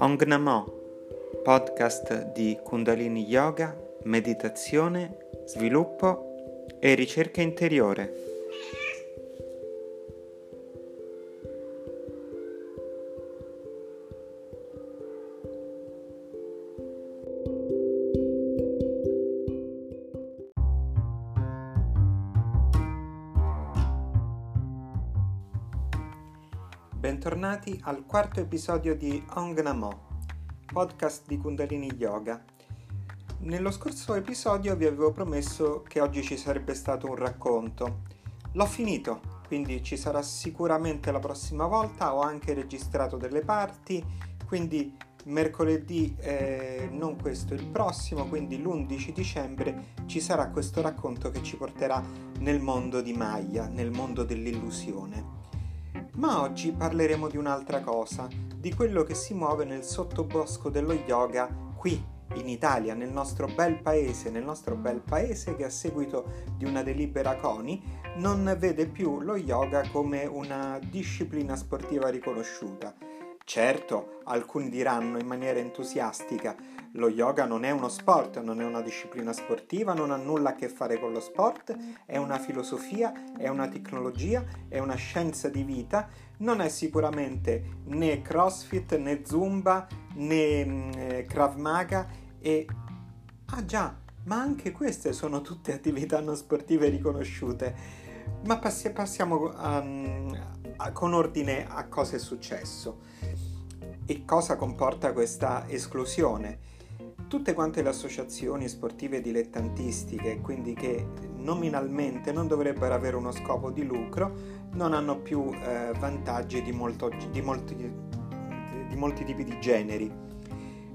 Ong Namo, podcast di Kundalini Yoga, meditazione, sviluppo e ricerca interiore. Bentornati al quarto episodio di Ong Namo, podcast di Kundalini Yoga. Nello scorso episodio vi avevo promesso che oggi ci sarebbe stato un racconto. L'ho finito, quindi ci sarà sicuramente la prossima volta. Ho anche registrato delle parti, quindi mercoledì, eh, non questo, il prossimo, quindi l'11 dicembre, ci sarà questo racconto che ci porterà nel mondo di Maya, nel mondo dell'illusione. Ma oggi parleremo di un'altra cosa, di quello che si muove nel sottobosco dello yoga qui in Italia, nel nostro bel paese, nel nostro bel paese che a seguito di una delibera CONI non vede più lo yoga come una disciplina sportiva riconosciuta. Certo, alcuni diranno in maniera entusiastica, lo yoga non è uno sport, non è una disciplina sportiva, non ha nulla a che fare con lo sport, è una filosofia, è una tecnologia, è una scienza di vita, non è sicuramente né CrossFit né Zumba né mm, eh, Krav Maga e... Ah già, ma anche queste sono tutte attività non sportive riconosciute. Ma passi- passiamo um, a, con ordine a cosa è successo. E cosa comporta questa esclusione tutte quante le associazioni sportive dilettantistiche, quindi che nominalmente non dovrebbero avere uno scopo di lucro, non hanno più eh, vantaggi di, molto, di, molti, di, molti, tipi di generi.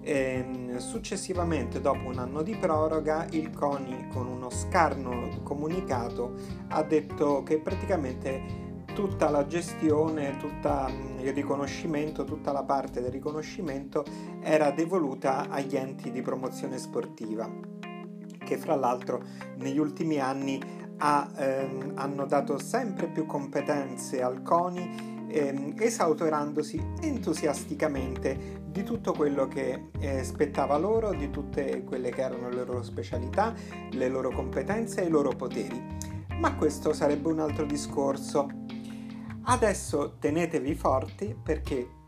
E, ehm, successivamente, dopo un anno di proroga, il CONI con uno scarno comunicato ha detto che praticamente tutta la gestione, tutto mm, il riconoscimento, tutta la parte del riconoscimento era devoluta agli enti di promozione sportiva, che fra l'altro negli ultimi anni ha, ehm, hanno dato sempre più competenze al CONI, ehm, esautorandosi entusiasticamente di tutto quello che eh, spettava loro, di tutte quelle che erano le loro specialità, le loro competenze e i loro poteri. Ma questo sarebbe un altro discorso. Adesso tenetevi forti perché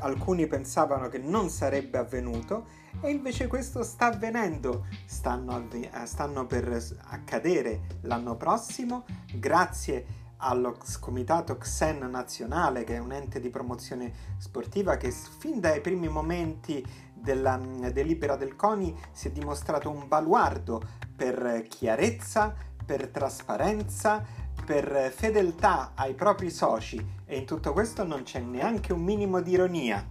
alcuni pensavano che non sarebbe avvenuto e invece questo sta avvenendo, stanno, avve- eh, stanno per accadere l'anno prossimo grazie allo comitato XEN nazionale che è un ente di promozione sportiva che fin dai primi momenti della mm, delibera del CONI si è dimostrato un baluardo per chiarezza, per trasparenza, per fedeltà ai propri soci e in tutto questo non c'è neanche un minimo di ironia.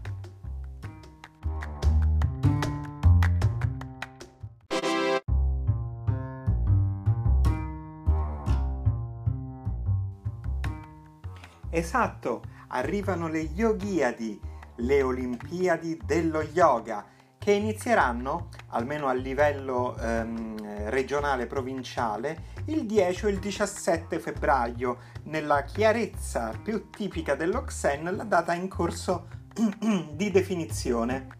Esatto, arrivano le Yoghiadi, le Olimpiadi dello yoga che inizieranno, almeno a livello ehm, regionale provinciale, il 10 o il 17 febbraio. Nella chiarezza più tipica dell'Oxen, la data in corso di definizione.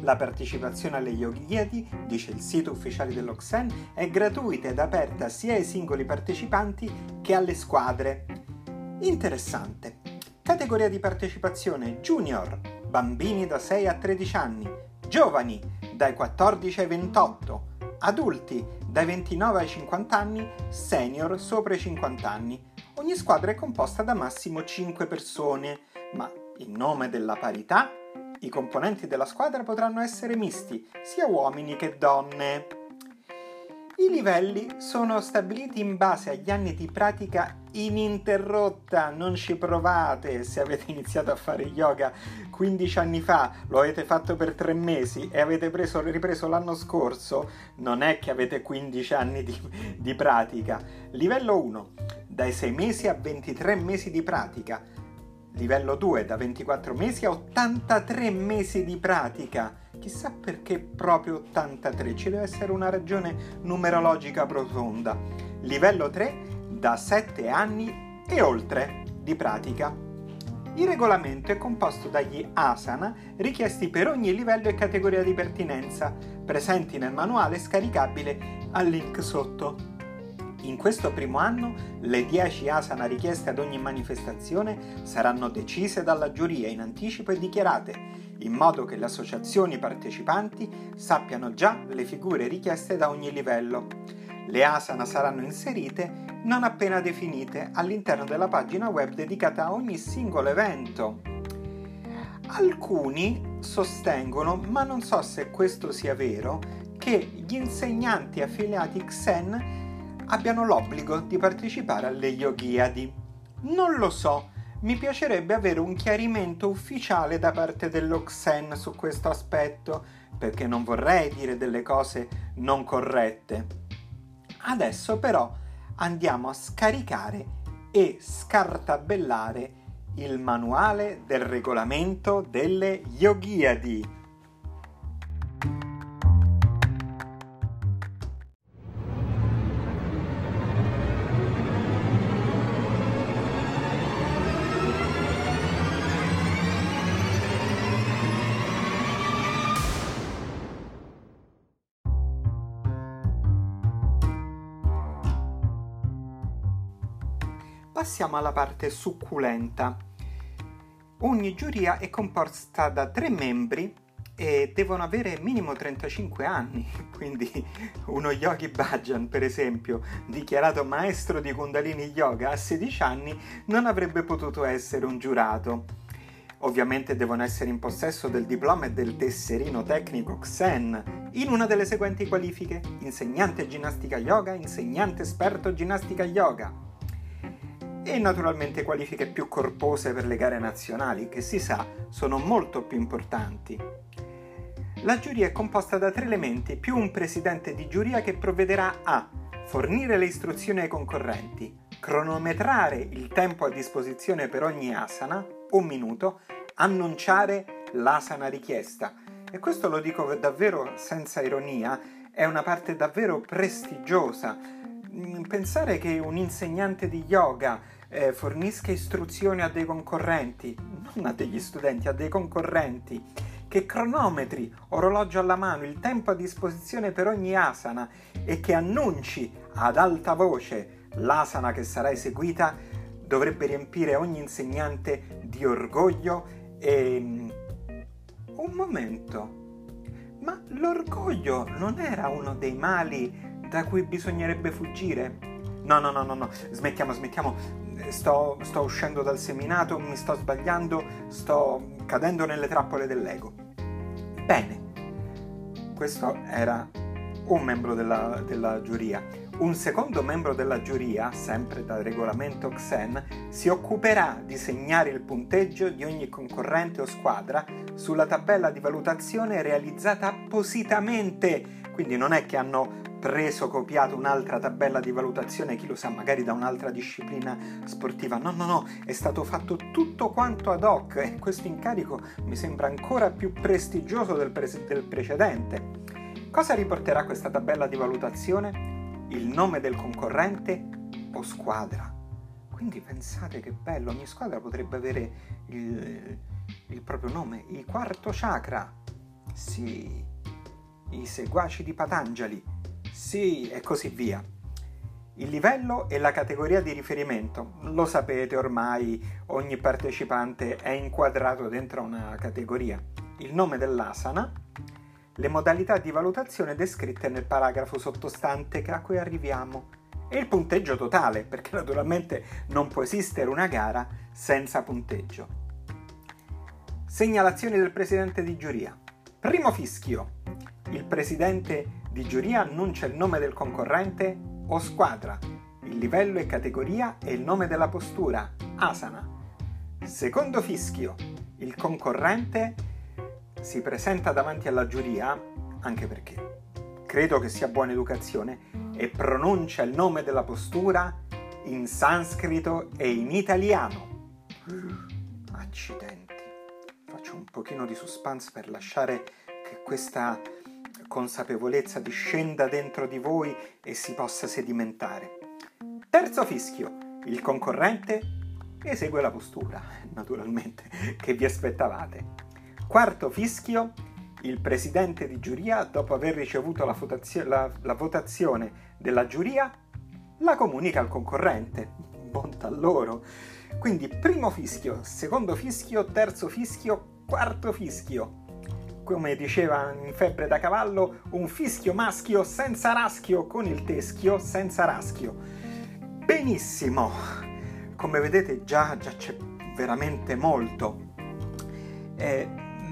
La partecipazione alle Yoghiadi, dice il sito ufficiale dell'Oxen, è gratuita ed aperta sia ai singoli partecipanti che alle squadre. Interessante. Categoria di partecipazione Junior, bambini da 6 a 13 anni, giovani dai 14 ai 28, adulti dai 29 ai 50 anni, senior sopra i 50 anni. Ogni squadra è composta da massimo 5 persone, ma in nome della parità i componenti della squadra potranno essere misti, sia uomini che donne. I livelli sono stabiliti in base agli anni di pratica ininterrotta, non ci provate se avete iniziato a fare yoga 15 anni fa, lo avete fatto per 3 mesi e avete preso, ripreso l'anno scorso, non è che avete 15 anni di, di pratica. Livello 1, dai 6 mesi a 23 mesi di pratica. Livello 2, da 24 mesi a 83 mesi di pratica Chissà perché proprio 83, ci deve essere una ragione numerologica profonda. Livello 3, da 7 anni e oltre di pratica. Il regolamento è composto dagli asana richiesti per ogni livello e categoria di pertinenza, presenti nel manuale scaricabile al link sotto. In questo primo anno le 10 asana richieste ad ogni manifestazione saranno decise dalla giuria in anticipo e dichiarate, in modo che le associazioni partecipanti sappiano già le figure richieste da ogni livello. Le asana saranno inserite non appena definite all'interno della pagina web dedicata a ogni singolo evento. Alcuni sostengono, ma non so se questo sia vero, che gli insegnanti affiliati XEN abbiano l'obbligo di partecipare alle Yoghiadi. Non lo so, mi piacerebbe avere un chiarimento ufficiale da parte dell'Oxen su questo aspetto, perché non vorrei dire delle cose non corrette. Adesso però andiamo a scaricare e scartabellare il manuale del regolamento delle Yoghiadi. Passiamo alla parte succulenta. Ogni giuria è composta da tre membri e devono avere minimo 35 anni, quindi uno Yogi Bhajan, per esempio, dichiarato maestro di Kundalini Yoga a 16 anni, non avrebbe potuto essere un giurato. Ovviamente devono essere in possesso del diploma e del tesserino tecnico XEN in una delle seguenti qualifiche: insegnante ginnastica yoga, insegnante esperto ginnastica yoga e naturalmente qualifiche più corpose per le gare nazionali, che si sa sono molto più importanti. La giuria è composta da tre elementi più un presidente di giuria che provvederà a fornire le istruzioni ai concorrenti, cronometrare il tempo a disposizione per ogni asana, un minuto, annunciare l'asana richiesta. E questo lo dico davvero senza ironia, è una parte davvero prestigiosa. Mm, pensare che un insegnante di yoga eh, fornisca istruzioni a dei concorrenti, non a degli studenti, a dei concorrenti, che cronometri, orologio alla mano, il tempo a disposizione per ogni asana e che annunci ad alta voce l'asana che sarà eseguita, dovrebbe riempire ogni insegnante di orgoglio e... Mm, un momento. Ma l'orgoglio non era uno dei mali da cui bisognerebbe fuggire? No, no, no, no, no, smettiamo, smettiamo sto, sto uscendo dal seminato, mi sto sbagliando, sto cadendo nelle trappole dell'ego. Bene, questo era un membro della, della, giuria. Un secondo membro della giuria, sempre dal regolamento XEN, si occuperà di segnare il punteggio di ogni concorrente o squadra sulla tabella di valutazione realizzata appositamente. Quindi non è che hanno preso, copiato un'altra tabella di valutazione, chi lo sa, magari da un'altra disciplina sportiva. No, no, no, è stato fatto tutto quanto ad hoc e questo incarico mi sembra ancora più prestigioso del, pre- del precedente. Cosa riporterà questa tabella di valutazione? Il nome del concorrente o squadra. Quindi pensate che bello, ogni squadra potrebbe avere il, il proprio nome, il quarto chakra. Sì, i seguaci di Patanjali sì e così via. Il livello e la categoria di riferimento, lo sapete ormai, ogni partecipante è inquadrato dentro una categoria. Il nome dell'asana, le modalità di valutazione descritte nel paragrafo sottostante a cui arriviamo e il punteggio totale, perché naturalmente non può esistere una gara senza punteggio. Segnalazioni del presidente di giuria. Primo fischio. Il presidente di giuria annuncia il nome del concorrente o squadra, il livello e categoria e il nome della postura, asana. Secondo fischio, il concorrente si presenta davanti alla giuria, anche perché credo che sia buona educazione, e pronuncia il nome della postura in sanscrito e in italiano. Accidenti. Faccio un pochino di suspense per lasciare che questa consapevolezza discenda dentro di voi e si possa sedimentare. Terzo fischio. Il concorrente esegue la postura, naturalmente, che vi aspettavate. Quarto fischio, il presidente di giuria, dopo aver ricevuto la, votazio- la, la votazione della giuria, la comunica al concorrente. Bontà loro. Quindi primo fischio, secondo fischio, terzo fischio, quarto fischio. Come diceva in febbre da cavallo, un fischio maschio senza raschio con il teschio senza raschio. Benissimo! Come vedete già, già c'è veramente molto. È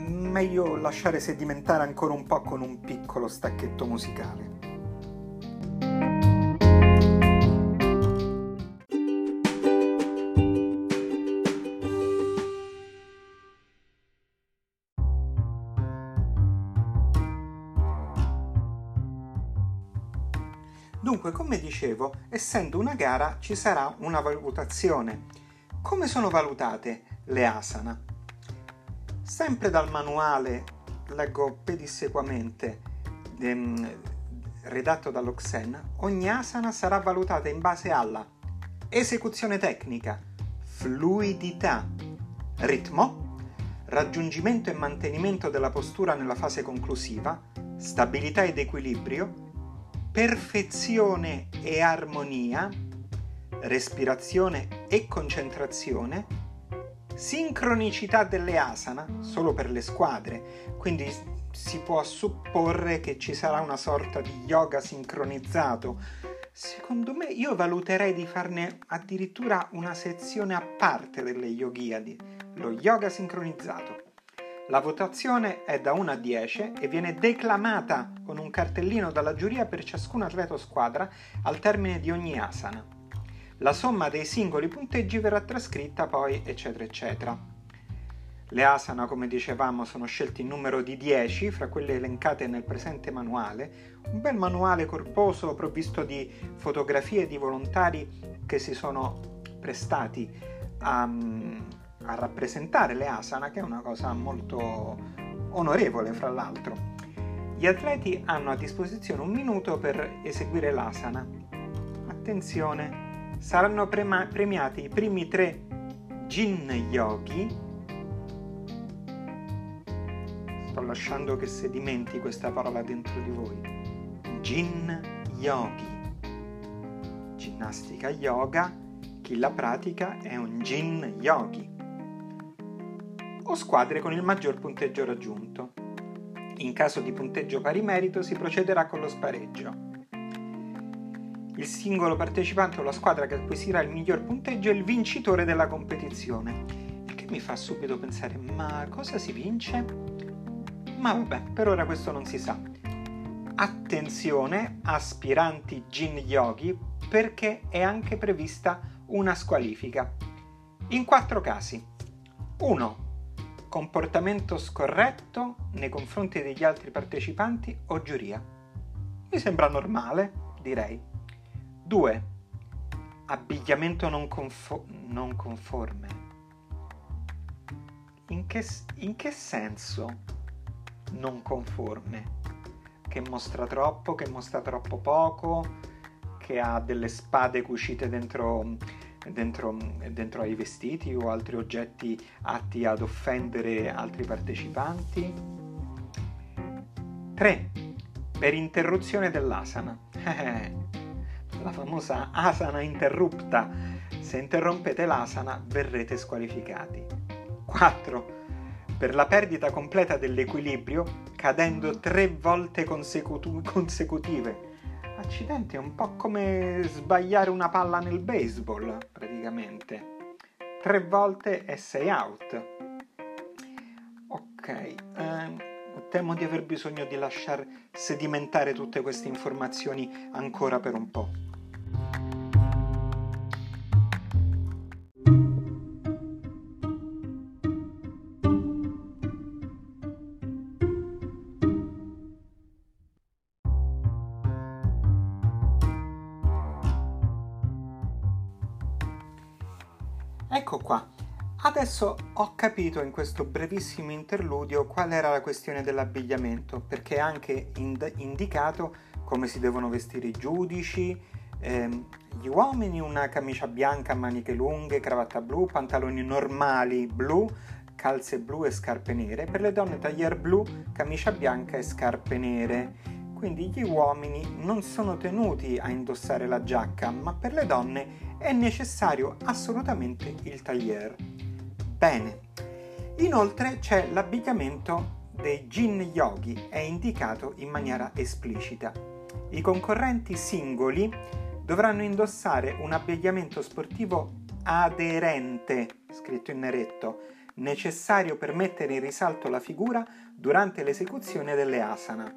meglio lasciare sedimentare ancora un po' con un piccolo stacchetto musicale. Dunque, come dicevo, essendo una gara ci sarà una valutazione. Come sono valutate le asana? Sempre dal manuale, leggo pedissequamente, ehm, redatto dall'Oxen, ogni asana sarà valutata in base alla esecuzione tecnica, fluidità, ritmo, raggiungimento e mantenimento della postura nella fase conclusiva, stabilità ed equilibrio, perfezione e armonia, respirazione e concentrazione, sincronicità delle asana solo per le squadre, quindi si può supporre che ci sarà una sorta di yoga sincronizzato. Secondo me io valuterei di farne addirittura una sezione a parte delle yoghiadi, lo yoga sincronizzato. La votazione è da 1 a 10 e viene declamata con un cartellino dalla giuria per ciascun atleta o squadra al termine di ogni asana. La somma dei singoli punteggi verrà trascritta poi, eccetera, eccetera. Le asana, come dicevamo, sono scelte in numero di 10 fra quelle elencate nel presente manuale, un bel manuale corposo provvisto di fotografie di volontari che si sono prestati a a rappresentare le asana, che è una cosa molto onorevole fra l'altro. Gli atleti hanno a disposizione un minuto per eseguire l'asana. Attenzione, saranno prema- premiati i primi tre Jin Yogi. Sto lasciando che sedimenti questa parola dentro di voi. Jin Yogi. Ginnastica yoga, chi la pratica è un Jin Yogi o squadre con il maggior punteggio raggiunto. In caso di punteggio pari merito si procederà con lo spareggio. Il singolo partecipante o la squadra che acquisirà il miglior punteggio è il vincitore della competizione. Il che mi fa subito pensare, ma cosa si vince? Ma vabbè, per ora questo non si sa. Attenzione, aspiranti Jin Yogi, perché è anche prevista una squalifica. In quattro casi. 1 comportamento scorretto nei confronti degli altri partecipanti o giuria. Mi sembra normale, direi. 2. Abbigliamento non, confo- non conforme. In che, in che senso non conforme? Che mostra troppo, che mostra troppo poco, che ha delle spade cucite dentro dentro, dentro ai vestiti o altri oggetti atti ad offendere altri partecipanti. 3. Per interruzione dell'asana. La famosa asana interrupta. Se interrompete l'asana verrete squalificati. 4. Per la perdita completa dell'equilibrio cadendo tre volte consecutu- consecutive Accidenti, è un po' come sbagliare una palla nel baseball, praticamente. Tre volte e sei out. Ok, eh, temo di aver bisogno di lasciar sedimentare tutte queste informazioni ancora per un po'. Adesso ho capito in questo brevissimo interludio qual era la questione dell'abbigliamento, perché è anche ind- indicato come si devono vestire i giudici, Eh, gli uomini una camicia bianca a maniche lunghe, cravatta blu, pantaloni normali blu, calze blu e scarpe nere. Per le donne taglier blu, camicia bianca e scarpe nere. Quindi gli uomini non sono tenuti a indossare la giacca, ma per le donne è necessario assolutamente il taglier. Bene. Inoltre c'è l'abbigliamento dei Jin Yogi, è indicato in maniera esplicita. I concorrenti singoli dovranno indossare un abbigliamento sportivo aderente, scritto in neretto, necessario per mettere in risalto la figura durante l'esecuzione delle asana.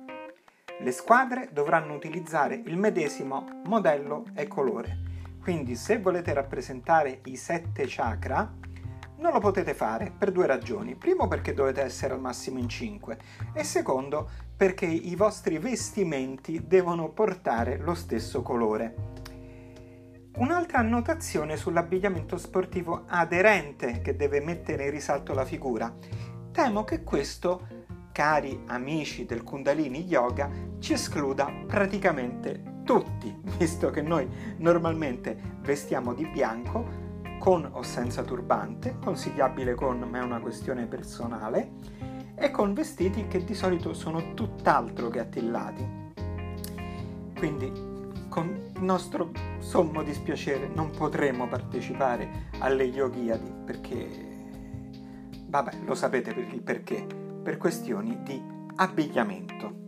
Le squadre dovranno utilizzare il medesimo modello e colore. Quindi se volete rappresentare i sette chakra, non lo potete fare per due ragioni. Primo perché dovete essere al massimo in 5 e secondo perché i vostri vestimenti devono portare lo stesso colore. Un'altra annotazione sull'abbigliamento sportivo aderente che deve mettere in risalto la figura. Temo che questo, cari amici del Kundalini Yoga, ci escluda praticamente tutti, visto che noi normalmente vestiamo di bianco con o senza turbante, consigliabile con ma è una questione personale, e con vestiti che di solito sono tutt'altro che attillati. Quindi con nostro sommo dispiacere non potremo partecipare alle Yoghiadi perché, vabbè, lo sapete perché, per questioni di abbigliamento.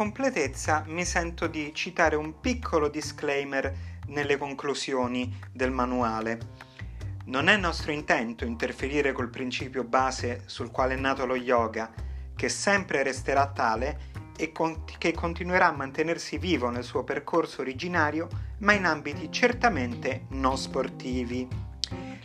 Completezza mi sento di citare un piccolo disclaimer nelle conclusioni del manuale. Non è nostro intento interferire col principio base sul quale è nato lo yoga, che sempre resterà tale e con- che continuerà a mantenersi vivo nel suo percorso originario, ma in ambiti certamente non sportivi.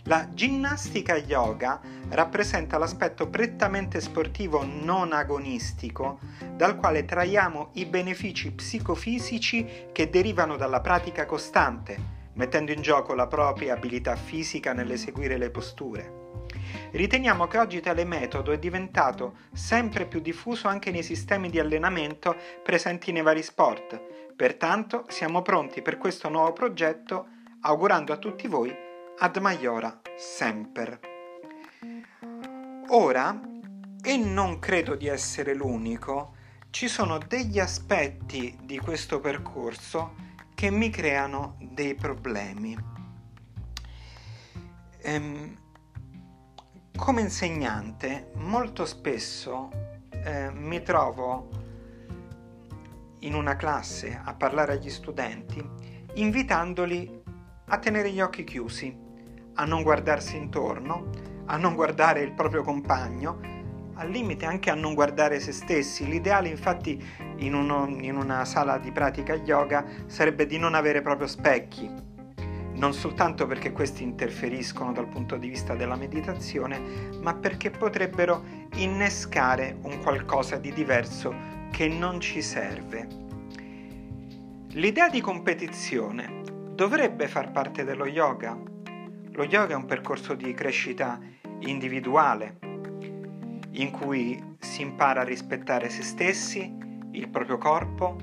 La ginnastica yoga rappresenta l'aspetto prettamente sportivo non agonistico dal quale traiamo i benefici psicofisici che derivano dalla pratica costante, mettendo in gioco la propria abilità fisica nell'eseguire le posture. Riteniamo che oggi tale metodo è diventato sempre più diffuso anche nei sistemi di allenamento presenti nei vari sport. Pertanto siamo pronti per questo nuovo progetto augurando a tutti voi ad maiora semper. Ora, e non credo di essere l'unico, ci sono degli aspetti di questo percorso che mi creano dei problemi. Ehm, come insegnante molto spesso eh, mi trovo in una classe a parlare agli studenti invitandoli a tenere gli occhi chiusi a non guardarsi intorno, a non guardare il proprio compagno, al limite anche a non guardare se stessi. L'ideale infatti in, uno, in una sala di pratica yoga sarebbe di non avere proprio specchi, non soltanto perché questi interferiscono dal punto di vista della meditazione, ma perché potrebbero innescare un qualcosa di diverso che non ci serve. L'idea di competizione dovrebbe far parte dello yoga? Lo yoga è un percorso di crescita individuale in cui si impara a rispettare se stessi, il proprio corpo,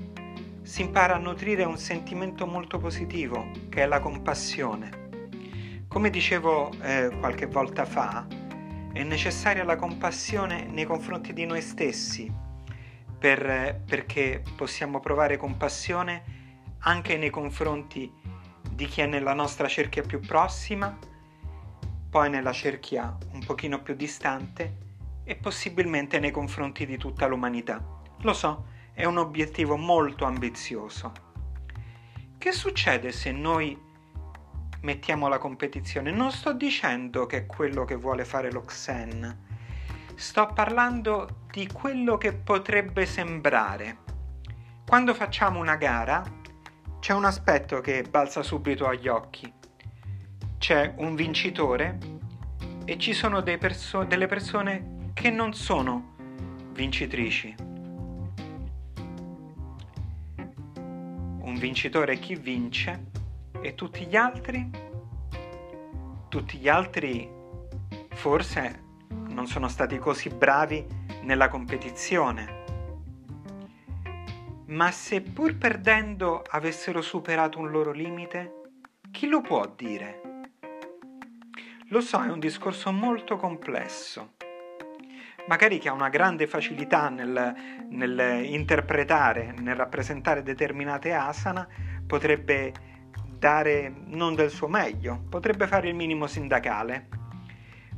si impara a nutrire un sentimento molto positivo che è la compassione. Come dicevo eh, qualche volta fa, è necessaria la compassione nei confronti di noi stessi per, perché possiamo provare compassione anche nei confronti di di chi è nella nostra cerchia più prossima, poi nella cerchia un pochino più distante e possibilmente nei confronti di tutta l'umanità. Lo so, è un obiettivo molto ambizioso. Che succede se noi mettiamo la competizione? Non sto dicendo che è quello che vuole fare l'Oxen, sto parlando di quello che potrebbe sembrare. Quando facciamo una gara, c'è un aspetto che balza subito agli occhi. C'è un vincitore e ci sono perso- delle persone che non sono vincitrici. Un vincitore è chi vince e tutti gli altri? Tutti gli altri forse non sono stati così bravi nella competizione. Ma se pur perdendo avessero superato un loro limite, chi lo può dire? Lo so, è un discorso molto complesso. Magari chi ha una grande facilità nel, nel interpretare, nel rappresentare determinate asana, potrebbe dare non del suo meglio, potrebbe fare il minimo sindacale,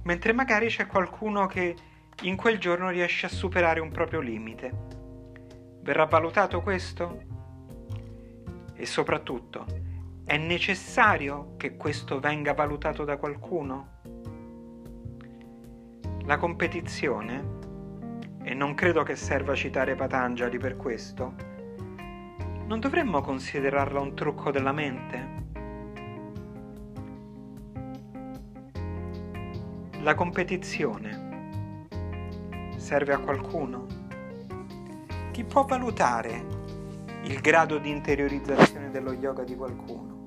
mentre magari c'è qualcuno che in quel giorno riesce a superare un proprio limite. Verrà valutato questo? E soprattutto, è necessario che questo venga valutato da qualcuno? La competizione, e non credo che serva citare Patanjali per questo, non dovremmo considerarla un trucco della mente? La competizione serve a qualcuno? Chi può valutare il grado di interiorizzazione dello yoga di qualcuno?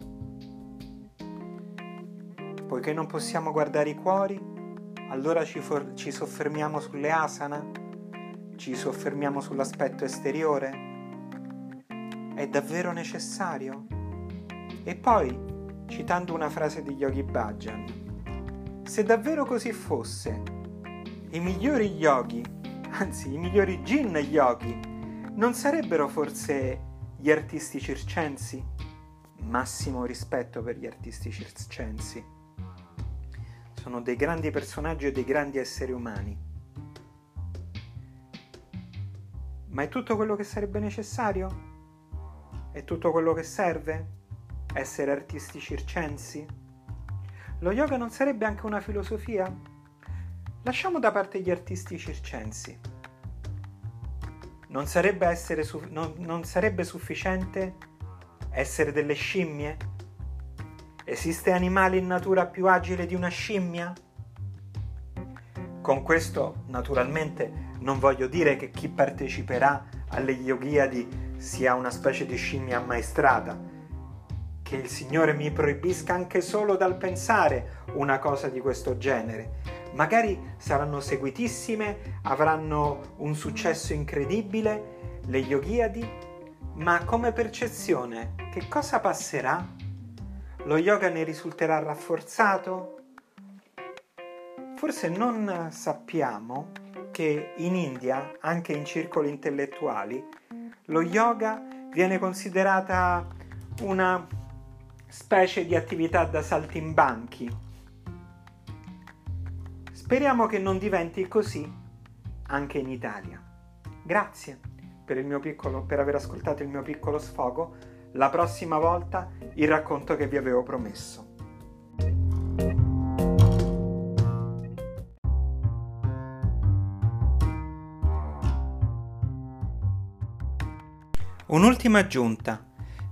Poiché non possiamo guardare i cuori, allora ci, for- ci soffermiamo sulle asana? Ci soffermiamo sull'aspetto esteriore? È davvero necessario? E poi, citando una frase di Yogi Bhajan, se davvero così fosse, i migliori yogi, anzi i migliori jin yogi, non sarebbero forse gli artisti circensi? Massimo rispetto per gli artisti circensi sono dei grandi personaggi e dei grandi esseri umani. Ma è tutto quello che sarebbe necessario? È tutto quello che serve? Essere artisti circensi? Lo yoga non sarebbe anche una filosofia? Lasciamo da parte gli artisti circensi. Non sarebbe, su- non, non sarebbe sufficiente essere delle scimmie? Esiste animale in natura più agile di una scimmia? Con questo, naturalmente, non voglio dire che chi parteciperà alle Yoghiadi sia una specie di scimmia ammaestrata, che il Signore mi proibisca anche solo dal pensare una cosa di questo genere. Magari saranno seguitissime, avranno un successo incredibile, le Yoghiadi, ma come percezione, che cosa passerà? Lo yoga ne risulterà rafforzato? Forse non sappiamo che in India, anche in circoli intellettuali, lo yoga viene considerata una specie di attività da saltimbanchi. Speriamo che non diventi così anche in Italia. Grazie per, piccolo, per aver ascoltato il mio piccolo sfogo la prossima volta il racconto che vi avevo promesso. Un'ultima aggiunta.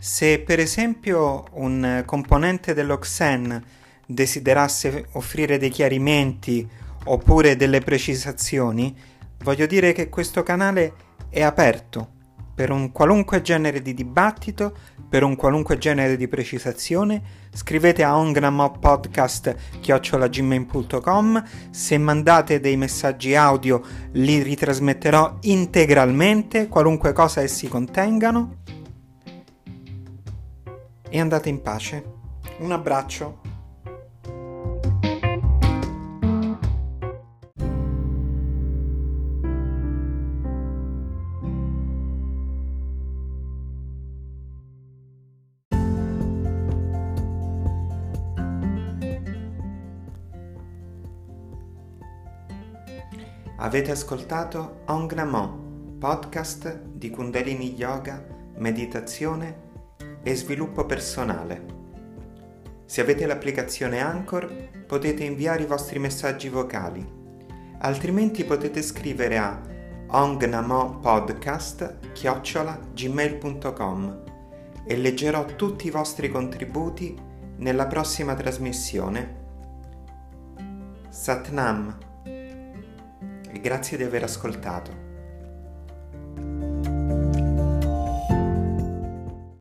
Se per esempio un componente dell'Oxen desiderasse offrire dei chiarimenti oppure delle precisazioni, voglio dire che questo canale è aperto per un qualunque genere di dibattito, per un qualunque genere di precisazione, scrivete a ongnamopodcast.gmail.com se mandate dei messaggi audio li ritrasmetterò integralmente, qualunque cosa essi contengano. E andate in pace. Un abbraccio. Avete ascoltato Namo, podcast di Kundalini Yoga, meditazione e sviluppo personale. Se avete l'applicazione Anchor potete inviare i vostri messaggi vocali, altrimenti potete scrivere a ongnamopodcast.gmail.com e leggerò tutti i vostri contributi nella prossima trasmissione. Satnam e grazie di aver ascoltato.